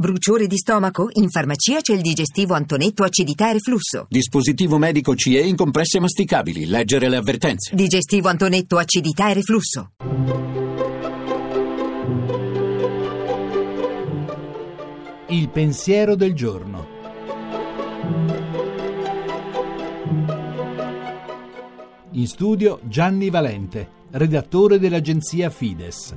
Bruciore di stomaco? In farmacia c'è il digestivo Antonetto acidità e reflusso. Dispositivo medico CE in compresse masticabili. Leggere le avvertenze. Digestivo Antonetto acidità e reflusso. Il pensiero del giorno. In studio Gianni Valente, redattore dell'agenzia Fides.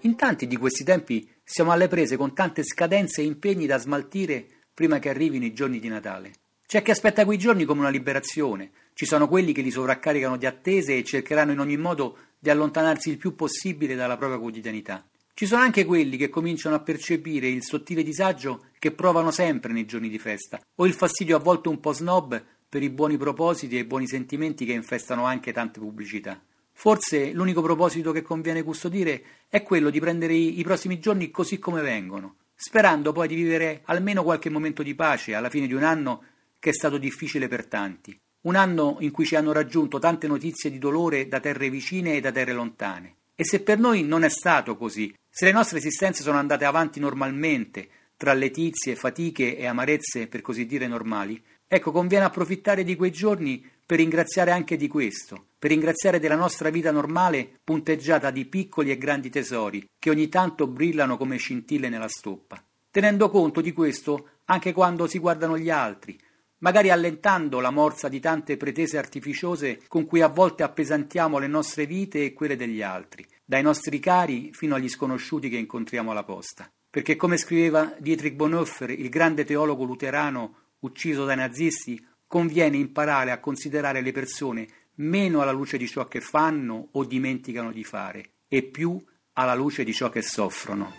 In tanti di questi tempi siamo alle prese con tante scadenze e impegni da smaltire prima che arrivino i giorni di Natale. C'è chi aspetta quei giorni come una liberazione, ci sono quelli che li sovraccaricano di attese e cercheranno in ogni modo di allontanarsi il più possibile dalla propria quotidianità. Ci sono anche quelli che cominciano a percepire il sottile disagio che provano sempre nei giorni di festa, o il fastidio a volte un po' snob per i buoni propositi e i buoni sentimenti che infestano anche tante pubblicità. Forse l'unico proposito che conviene custodire è quello di prendere i, prossimi giorni così come vengono, sperando poi di vivere almeno qualche momento di pace alla fine di un anno che è stato difficile per tanti. Un anno in cui ci hanno raggiunto tante notizie di dolore da terre vicine e da terre lontane. E se per noi non è stato così, se le nostre esistenze sono andate avanti normalmente, tra letizie, fatiche e amarezze per così dire normali, ecco conviene approfittare di quei giorni per ringraziare anche di questo, per ringraziare della nostra vita normale punteggiata di piccoli e grandi tesori che ogni tanto brillano come scintille nella stoppa. Tenendo conto di questo anche quando si guardano gli altri, magari allentando la morsa di tante pretese artificiose con cui a volte appesantiamo le nostre vite e quelle degli altri, dai nostri cari fino agli sconosciuti che incontriamo alla posta. Perché come scriveva Dietrich Bonhoeffer, il grande teologo luterano ucciso dai nazisti, conviene imparare a considerare le persone meno alla luce di ciò che fanno o dimenticano di fare e più alla luce di ciò che soffrono.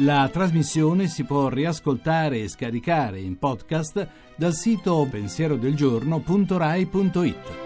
La trasmissione si può riascoltare e scaricare in podcast dal sito pensierodelgiorno.rai.it.